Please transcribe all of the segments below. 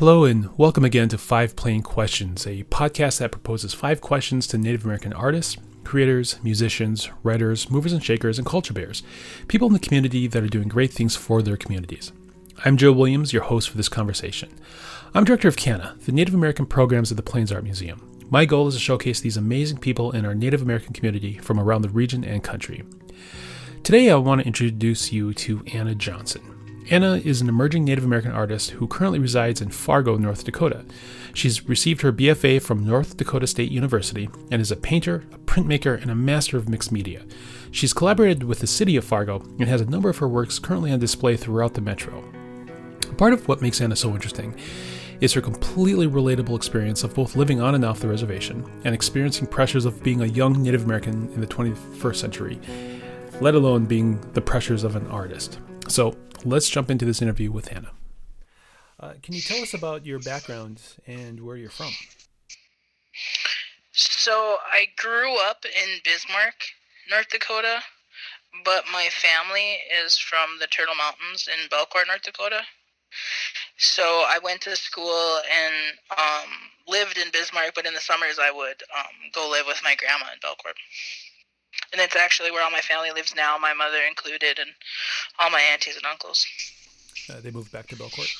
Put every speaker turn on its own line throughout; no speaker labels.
Hello, and welcome again to Five Plain Questions, a podcast that proposes five questions to Native American artists, creators, musicians, writers, movers and shakers, and culture bears, people in the community that are doing great things for their communities. I'm Joe Williams, your host for this conversation. I'm director of CANA, the Native American programs at the Plains Art Museum. My goal is to showcase these amazing people in our Native American community from around the region and country. Today, I want to introduce you to Anna Johnson. Anna is an emerging Native American artist who currently resides in Fargo, North Dakota. She's received her BFA from North Dakota State University and is a painter, a printmaker, and a master of mixed media. She's collaborated with the city of Fargo and has a number of her works currently on display throughout the metro. Part of what makes Anna so interesting is her completely relatable experience of both living on and off the reservation and experiencing pressures of being a young Native American in the 21st century, let alone being the pressures of an artist. So let's jump into this interview with Anna. Uh, can you tell us about your background and where you're from?
So I grew up in Bismarck, North Dakota, but my family is from the Turtle Mountains in Belcourt, North Dakota. So I went to school and um, lived in Bismarck, but in the summers I would um, go live with my grandma in Belcourt and it's actually where all my family lives now, my mother included, and all my aunties and uncles.
Uh, they moved back to Belcourt.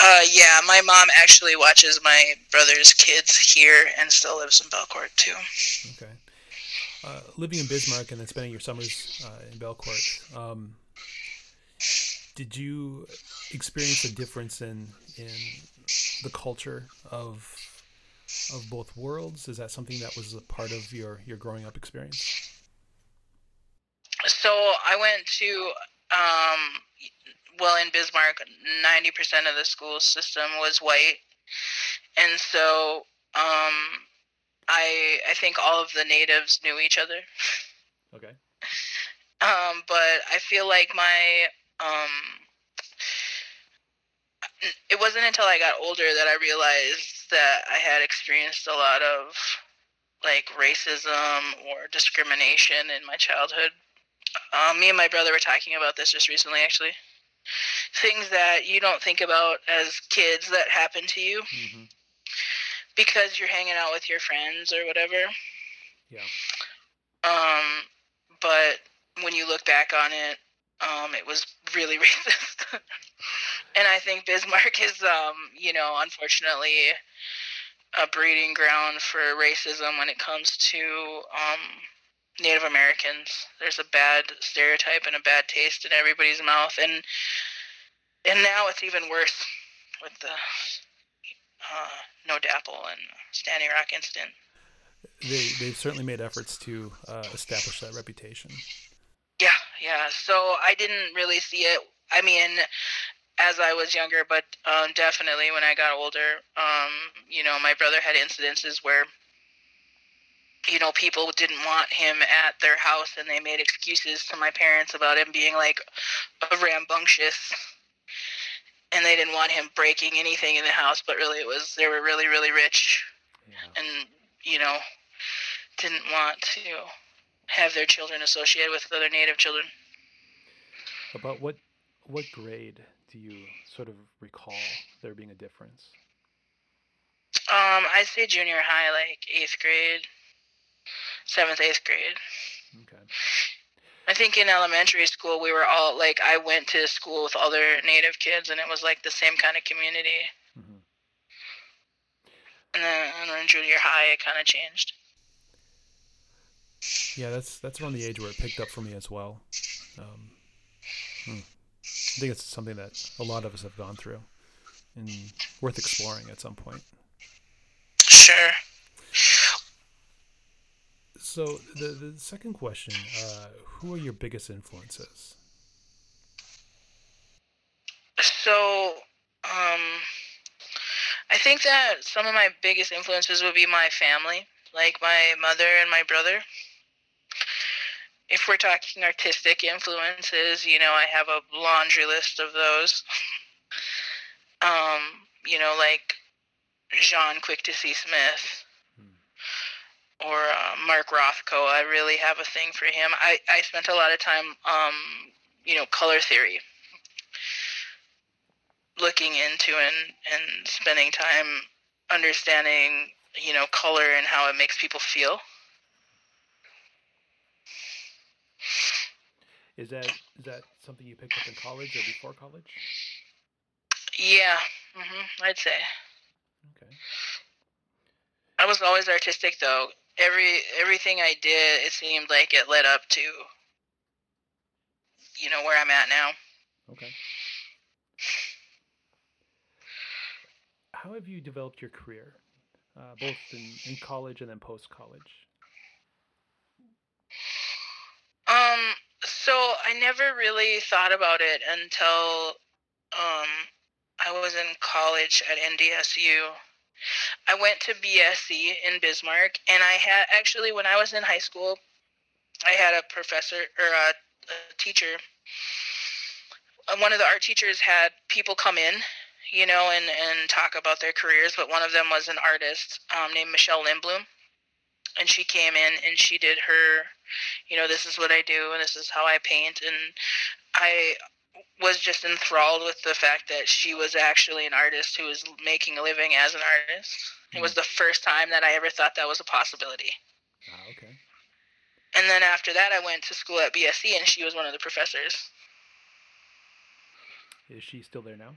Uh, yeah, my mom actually watches my brother's kids here and still lives in Belcourt too.
Okay. Uh, living in Bismarck and then spending your summers uh, in Belcourt, um, did you experience a difference in in the culture of of both worlds? Is that something that was a part of your your growing up experience?
So I went to um, well in Bismarck, ninety percent of the school system was white, and so um, I I think all of the natives knew each other.
Okay.
Um, but I feel like my um, it wasn't until I got older that I realized that I had experienced a lot of like racism or discrimination in my childhood. Um, me and my brother were talking about this just recently, actually. Things that you don't think about as kids that happen to you mm-hmm. because you're hanging out with your friends or whatever.
Yeah.
Um, but when you look back on it, um, it was really racist. And I think Bismarck is, um, you know, unfortunately a breeding ground for racism when it comes to um, Native Americans. There's a bad stereotype and a bad taste in everybody's mouth, and and now it's even worse with the uh, No DAPL and Standing Rock incident.
They they've certainly made efforts to uh, establish that reputation.
Yeah, yeah. So I didn't really see it. I mean, as I was younger, but um, definitely when I got older, um, you know, my brother had incidences where, you know, people didn't want him at their house and they made excuses to my parents about him being like a rambunctious and they didn't want him breaking anything in the house, but really it was they were really, really rich yeah. and, you know, didn't want to have their children associated with other native children.
About what what grade do you sort of recall there being a difference?
Um, I'd say junior high, like eighth grade, seventh, eighth grade.
Okay.
I think in elementary school we were all like I went to school with other native kids and it was like the same kind of community. Mm-hmm. And then, and then junior high it kind of changed.
Yeah, that's that's around the age where it picked up for me as well. I think it's something that a lot of us have gone through and worth exploring at some point.
Sure.
So the the second question: uh, Who are your biggest influences?
So, um, I think that some of my biggest influences would be my family, like my mother and my brother if we're talking artistic influences, you know, I have a laundry list of those. um, you know, like Jaune Quick-to-See Smith hmm. or uh, Mark Rothko. I really have a thing for him. I, I spent a lot of time, um, you know, color theory. looking into and and spending time understanding you know color and how it makes people feel
is that is that something you picked up in college or before college?
Yeah. Mm-hmm, i'd say.
Okay.
I was always artistic though. Every everything i did it seemed like it led up to you know where i'm at now.
Okay. How have you developed your career, uh, both in, in college and then post college?
Um, so I never really thought about it until um, I was in college at NDSU. I went to BSC in Bismarck, and I had actually when I was in high school, I had a professor or a, a teacher. Uh, one of the art teachers had people come in you know, and, and talk about their careers. But one of them was an artist um, named Michelle Lindblom. And she came in and she did her, you know, this is what I do and this is how I paint. And I was just enthralled with the fact that she was actually an artist who was making a living as an artist. Mm-hmm. It was hmm. the first time that I ever thought that was a possibility.
Ah, okay.
And then after that, I went to school at BSC, and she was one of the professors.
Is she still there now?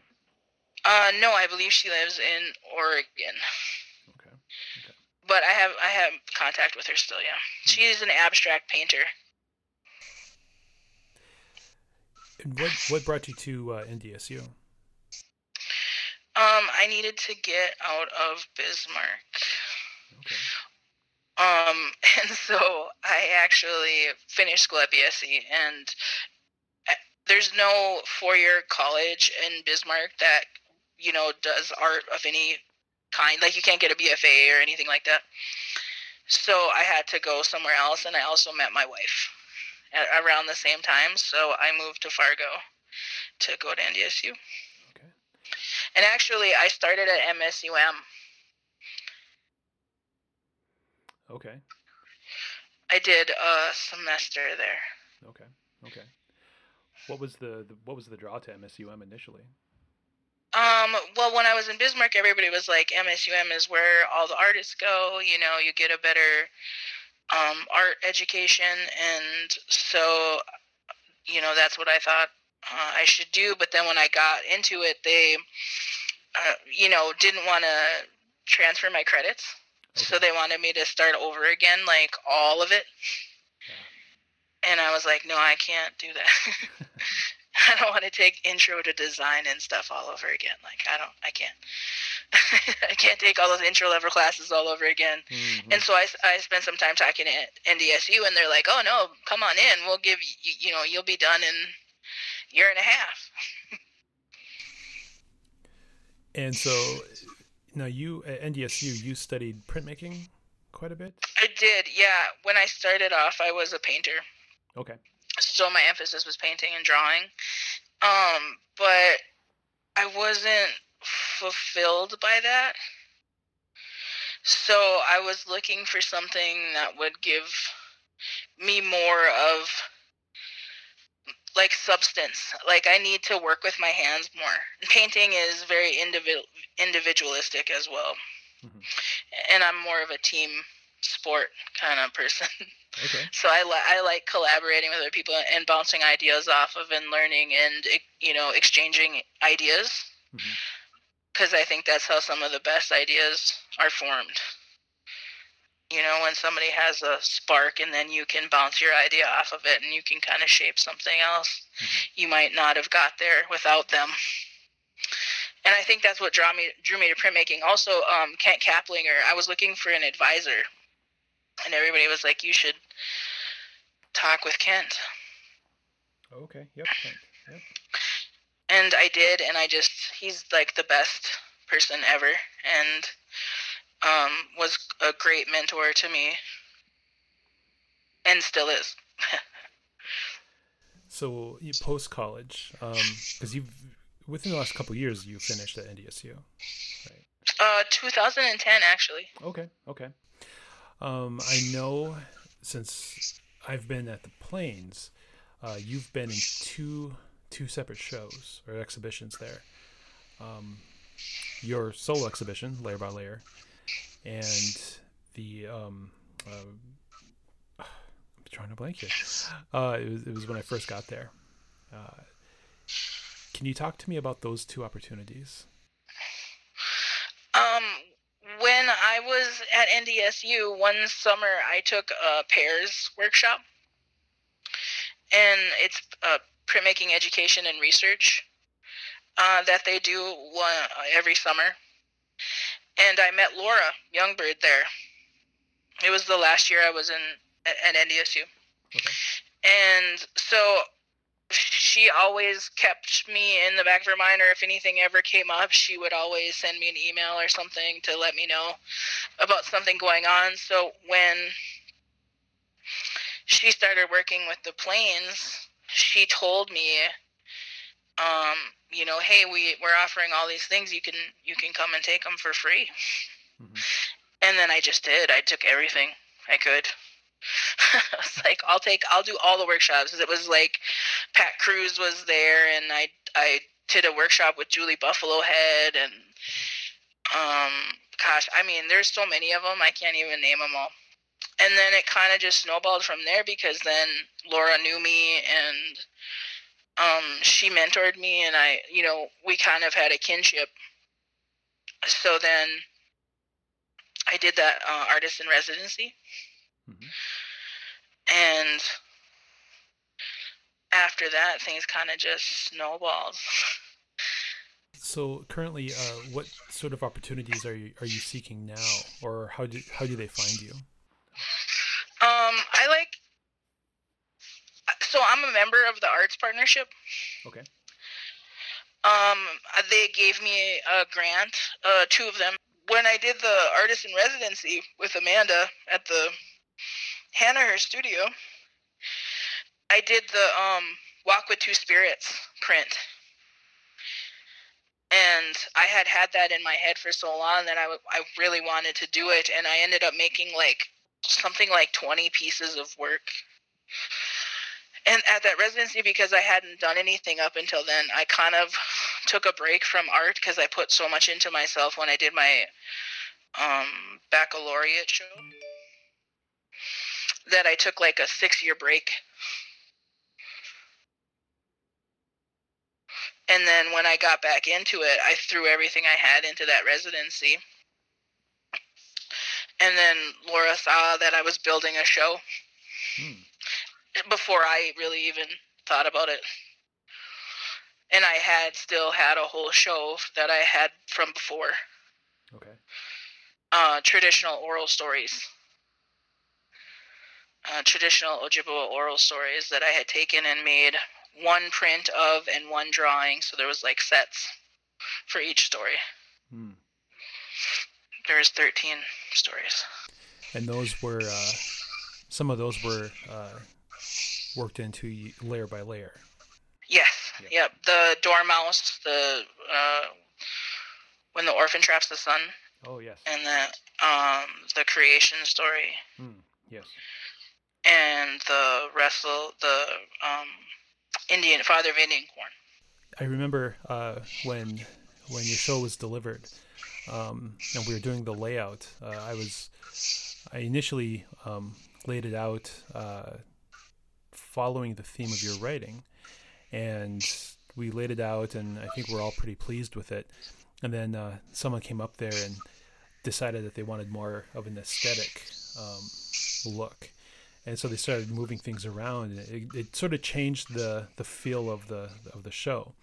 Uh, no, I believe she lives in Oregon. But I have I have contact with her still. Yeah, she is an abstract painter.
And what what brought you to uh, NDSU?
Um, I needed to get out of Bismarck.
Okay.
Um, and so I actually finished school at BSC, and uh, there's no four-year college in Bismarck that you know, does art of any kind. Like you can't get a BFA or anything like that. So I had to go somewhere else, and I also met my wife at, around the same time. So I moved to Fargo to go to NDSU.
Okay.
And actually, I started at MSUM.
Okay.
I did a semester there.
Okay. Okay. What was the, the what was the draw to MSUM initially?
Um, well, when I was in Bismarck, everybody was like, MSUM is where all the artists go. You know, you get a better um, art education, and so, you know, that's what I thought uh, I should do. But then when I got into it, they, uh, you know, didn't want to transfer my credits, okay. so they wanted me to start over again, like all of it. Yeah. And I was like, no, I can't do that. I don't want to take intro to design and stuff all over again. Like I don't, I can't, I can't take all those intro level classes all over again. Mm-hmm. And so I, I spent some time talking at NDSU, and they're like, "Oh no, come on in. We'll give you, you know, you'll be done in a year and a half."
and so, now you at NDSU, you studied printmaking quite a bit.
I did, yeah. When I started off, I was a painter.
Okay
so my emphasis was painting and drawing. Um, but I wasn't fulfilled by that. So I was looking for something that would give me more of like substance. Like I need to work with my hands more. Painting is very individual individualistic as well. Mm-hmm. And I'm more of a team sport kind of person.
Okay.
So I, li- I like collaborating with other people and bouncing ideas off of and learning and you know exchanging ideas because mm-hmm. I think that's how some of the best ideas are formed. You know, when somebody has a spark and then you can bounce your idea off of it and you can kind of shape something else mm-hmm. you might not have got there without them. And I think that's what drew me drew me to printmaking. Also, um, Kent Kapplinger. I was looking for an advisor and everybody was like, "You should talk with Kent."
Okay. Yep. Kent. Yep.
And I did, and I just he's like the best person ever, and um, was a great mentor to me, and still is.
so you post college, because um, you've within the last couple years you finished at NDSU, right?
Uh, 2010 actually.
Okay. Okay. Um, I know since I've been at the Plains, uh, you've been in two two separate shows or exhibitions there. um, your solo exhibition, Layer by Layer, and the um, uh, I'm trying to blank here. Uh, it was it was when I first got there. Uh, can you talk to me about those two opportunities?
Um, when I was at NDSU, one summer I took a PARISS workshop, and it's a printmaking education and research uh, that they do one, uh, every summer. And I met Laura Youngbird there. It was the last year I was in at, at NDSU. Okay. And so she always kept me in the back of her mind, or if anything ever came up, she would always send me an email or something to let me know about something going on. So when she started working with the Plains, she told me, um, you know, hey, we we're offering all these things. You can you can come and take them for free. Mm-hmm. And then I just did. I took everything I could. I was like, I'll take, I'll do all the workshops. It was like Pat Kruse was there, and I I did a workshop with Julie Buffalohead, and um, gosh, I mean, there's so many of them, I can't even name them all. And then it kind of just snowballed from there because then Laura knew me and um, she mentored me, and I, you know, we kind of had a kinship. So then I did that uh, artist in residency. Mm-hmm. And after that, things kind of just snowballed.
So currently, uh, what sort of opportunities are you are you seeking now, or how do how do they find you?
Um, I like. So I'm a member of the Arts Partnership.
Okay.
Um, they gave me a grant, uh, two of them. When I did the artist in residency with Amanda at the Hannah her studio, I did the um, Walk with Two Spirits print. And I had had that in my head for so long that I, w- I really wanted to do it. And I ended up making like something like 20 pieces of work. And at that residency, because I hadn't done anything up until then, I kind of took a break from art because I put so much into myself when I did my um, baccalaureate show that I took like a six year break. And then when I got back into it, I threw everything I had into that residency. And then Laura saw that I was building a show hmm. before I really even thought about it. And I had still had a whole show that I had from before.
Okay.
Uh, traditional oral stories uh, traditional Ojibwa oral stories that I had taken and made one print of and one drawing. So there was like sets for each story. Hmm. was 13 stories.
And those were, uh, some of those were uh, worked into layer by layer.
Yes. Yep. yep. The dormouse, the uh, when the orphan traps the sun.
Oh yes.
And the um, the creation story.
Hmm. Yes
and the wrestle the um, Indian Father of Indian Corn.
I remember uh, when when your show was delivered, um, and we were doing the layout. Uh, I was I initially um, laid it out uh, following the theme of your writing, and we laid it out, and I think we're all pretty pleased with it. And then uh, someone came up there and decided that they wanted more of an aesthetic um, look and so they started moving things around. It, it sort of changed the the feel of the of the show.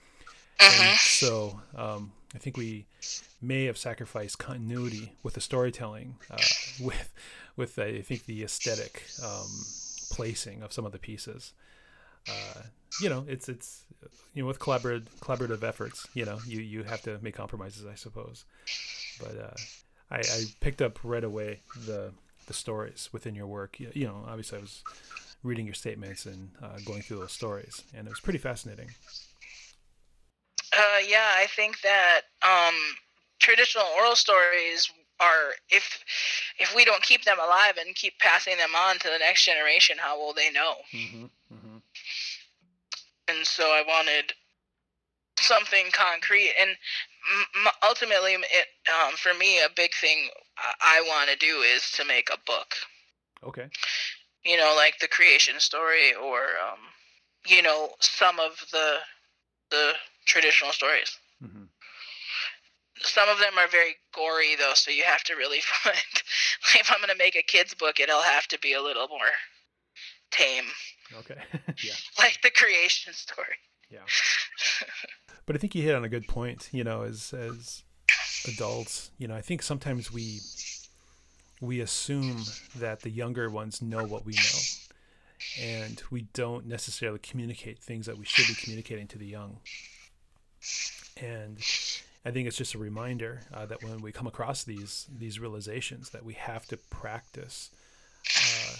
Uh-huh. And so um, I think we may have sacrificed continuity with the storytelling, uh, with with I think the aesthetic um, placing of some of the pieces. Uh, you know, it's it's you know with collaborative collaborative efforts, you know, you you have to make compromises, I suppose. But uh, I, I picked up right away the the stories within your work. You, you know, obviously, I was reading your statements and uh, going through those stories, and it was pretty fascinating.
Uh, yeah, I think that um, traditional oral stories are if if we don't keep them alive and keep passing them on to the next generation, how will they know? Mm-hmm, mm-hmm. And so I wanted something concrete, and ultimately, it um, for me a big thing I, I want to do is to make a book.
Okay.
You know, like the creation story, or um, you know, some of the the traditional stories. Mm-hmm. Some of them are very gory, though, so you have to really find. if I'm going to make a kids book, it'll have to be a little more tame.
Okay. yeah.
Like the creation story.
Yeah. but I think you hit on a good point. You know, as as adults, you know, I think sometimes we we assume that the younger ones know what we know, and we don't necessarily communicate things that we should be communicating to the young. And I think it's just a reminder uh, that when we come across these these realizations, that we have to practice. Uh,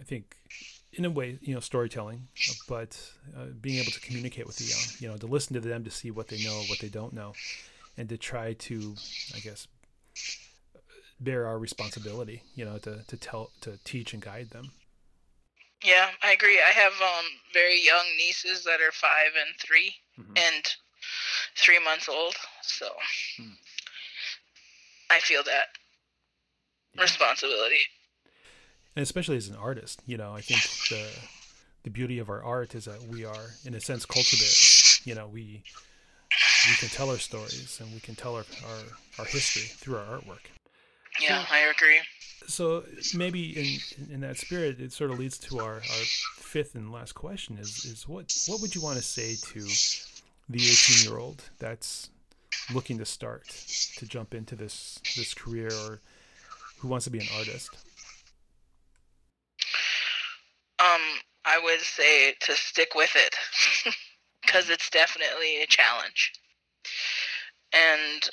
I think in a way, you know, storytelling, but uh, being able to communicate with the young, you know, to listen to them to see what they know, what they don't know, and to try to, I guess, bear our responsibility, you know, to, to tell, to teach and guide them.
Yeah, I agree. I have um, very young nieces that are five and 3 mm-hmm. and three months old. So hmm. I feel that yeah. responsibility
and especially as an artist, you know, I think the the beauty of our art is that we are, in a sense, culture bearers. You know, we we can tell our stories and we can tell our our, our history through our artwork.
Yeah, so, I agree.
So maybe in in that spirit, it sort of leads to our, our fifth and last question: is is what what would you want to say to the eighteen year old that's looking to start to jump into this this career or who wants to be an artist?
Um, I would say to stick with it because it's definitely a challenge. And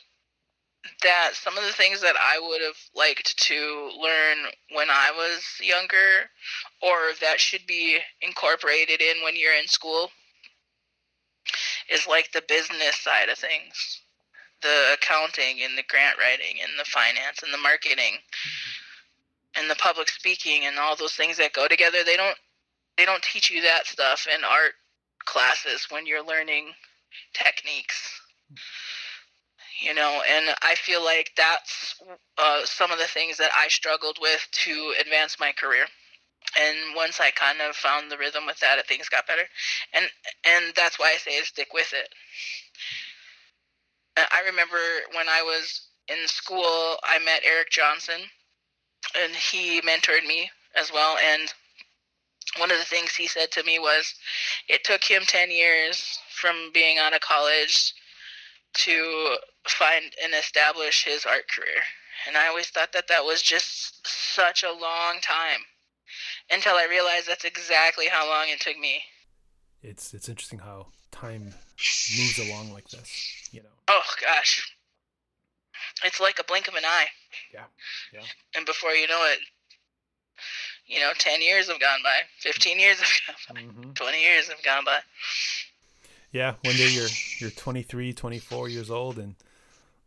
that some of the things that I would have liked to learn when I was younger, or that should be incorporated in when you're in school, is like the business side of things the accounting and the grant writing and the finance and the marketing. Mm-hmm and the public speaking and all those things that go together they don't they don't teach you that stuff in art classes when you're learning techniques you know and i feel like that's uh, some of the things that i struggled with to advance my career. And once i kind of found the rhythm with that things got better. And and that's why i say stick with it. I remember when i was in school i met eric johnson and he mentored me as well. And one of the things he said to me was, it took him 10 years from being out of college to find and establish his art career. And I always thought that that was just such a long time until I realized that's exactly how long it took me.
It's it's interesting how time moves along like this, you know.
Oh gosh. It's like a blink of an eye.
Yeah. Yeah.
And before you know it, you know, 10 years have gone by, 15 years have gone by, mm-hmm. 20 years have gone by.
Yeah, one day you're you're 23, 24 years old and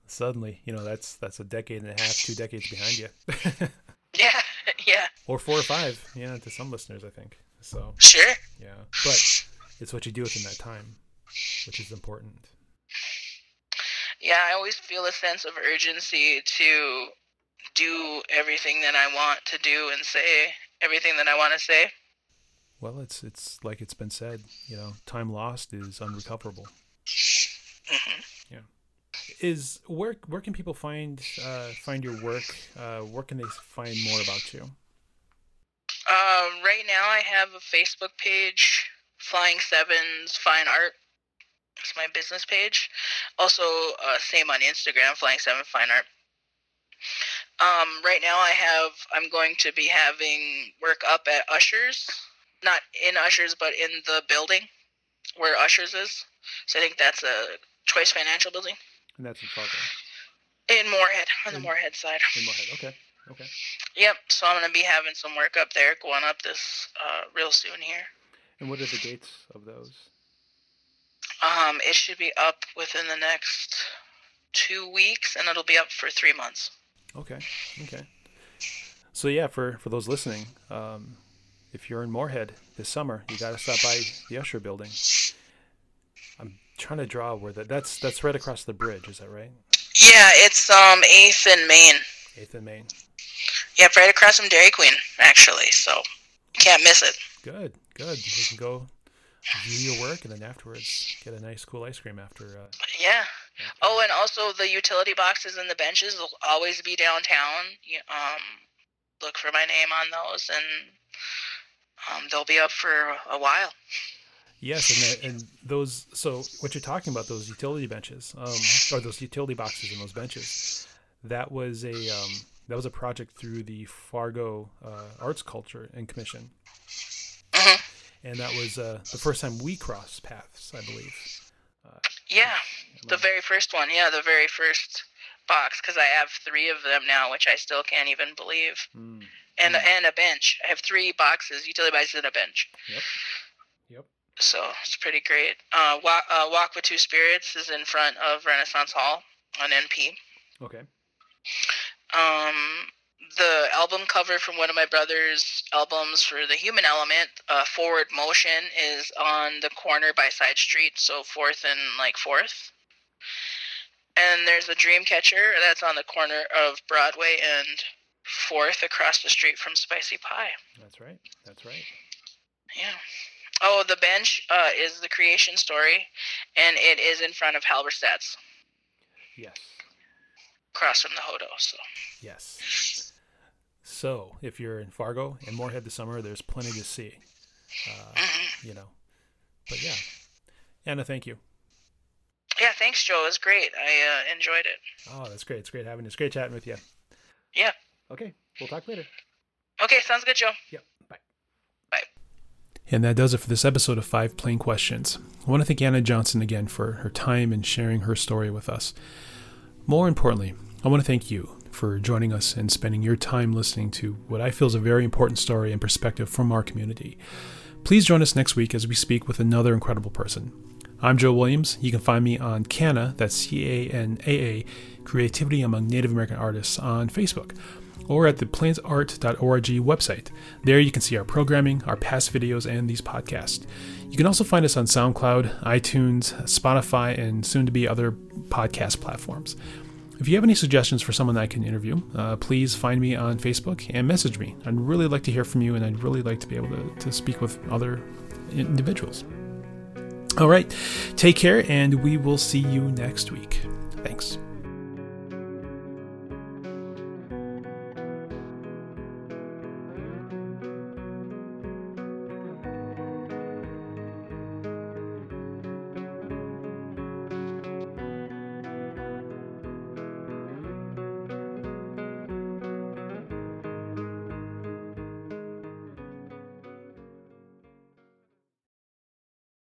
suddenly, you know, that's that's a decade and a half, two decades behind you.
yeah, yeah.
Or 4 or 5, yeah, to some listeners, I think. So
Sure.
Yeah. But it's what you do within that time, which is important
yeah, I always feel a sense of urgency to do everything that I want to do and say everything that I want to say.
Well, it's it's like it's been said, you know, time lost is unrecoverable. Mm-hmm. Yeah. Is where where can people find uh, find your work? Uh, where can they find more about you?
Uh, right now, I have a Facebook page, Flying Sevens Fine Art it's my business page. Also, uh, same on Instagram, Flying Seven Fine Art. Um, right now, I have I'm going to be having work up at Ushers, not in Ushers, but in the building where Ushers is. So I think that's a Choice Financial building.
And that's in Fargo.
In Moorhead, on the Moorhead side.
In Moorhead, okay, okay.
Yep. So I'm gonna be having some work up there, going up this uh, real soon here.
And what are the dates of those?
Um, it should be up within the next two weeks, and it'll be up for three months.
Okay. Okay. So yeah, for for those listening, um, if you're in Moorhead this summer, you got to stop by the Usher Building. I'm trying to draw where that that's that's right across the bridge. Is that right?
Yeah, it's um Eighth and Main.
Eighth and Main.
Yep, right across from Dairy Queen, actually. So you can't miss it.
Good, good. You can go view your work and then afterwards get a nice cool ice cream after. Uh,
yeah. Oh, and also the utility boxes and the benches will always be downtown. You, um, look for my name on those, and um, they'll be up for a while.
Yes, and, and those. So what you're talking about, those utility benches, um, or those utility boxes and those benches, that was a um, that was a project through the Fargo uh, Arts Culture and Commission,
mm-hmm.
and that was uh, the first time we crossed paths, I believe.
Uh, yeah, the very first one. Yeah, the very first box because I have three of them now, which I still can't even believe.
Mm.
And mm. and a bench. I have three boxes, utility boxes, and a bench.
Yep. Yep.
So it's pretty great. Uh, walk, uh, walk with Two Spirits is in front of Renaissance Hall on NP.
Okay.
Um, the album cover from one of my brother's albums for the Human Element, uh, Forward Motion, is on the corner by Side Street, so Fourth and like Fourth. And there's a Dreamcatcher that's on the corner of Broadway and Fourth, across the street from Spicy Pie.
That's right. That's right.
Yeah. Oh, the bench uh, is the creation story, and it is in front of Halberstadt's.
Yes
across from the Hodo. So
yes. So if you're in Fargo and Moorhead this summer, there's plenty to see. Uh,
mm-hmm.
You know, but yeah, Anna, thank you.
Yeah, thanks, Joe. It was great. I uh, enjoyed it.
Oh, that's great. It's great having you. It's great chatting with you.
Yeah.
Okay, we'll talk later.
Okay, sounds good, Joe.
Yep. Bye.
Bye.
And that does it for this episode of Five Plain Questions. I want to thank Anna Johnson again for her time and sharing her story with us. More importantly, I want to thank you for joining us and spending your time listening to what I feel is a very important story and perspective from our community. Please join us next week as we speak with another incredible person. I'm Joe Williams. You can find me on CANA, that's C A N A A, Creativity Among Native American Artists on Facebook, or at the plainsart.org website. There you can see our programming, our past videos, and these podcasts. You can also find us on SoundCloud, iTunes, Spotify, and soon to be other podcast platforms. If you have any suggestions for someone I can interview, uh, please find me on Facebook and message me. I'd really like to hear from you, and I'd really like to be able to, to speak with other individuals. All right, take care, and we will see you next week. Thanks.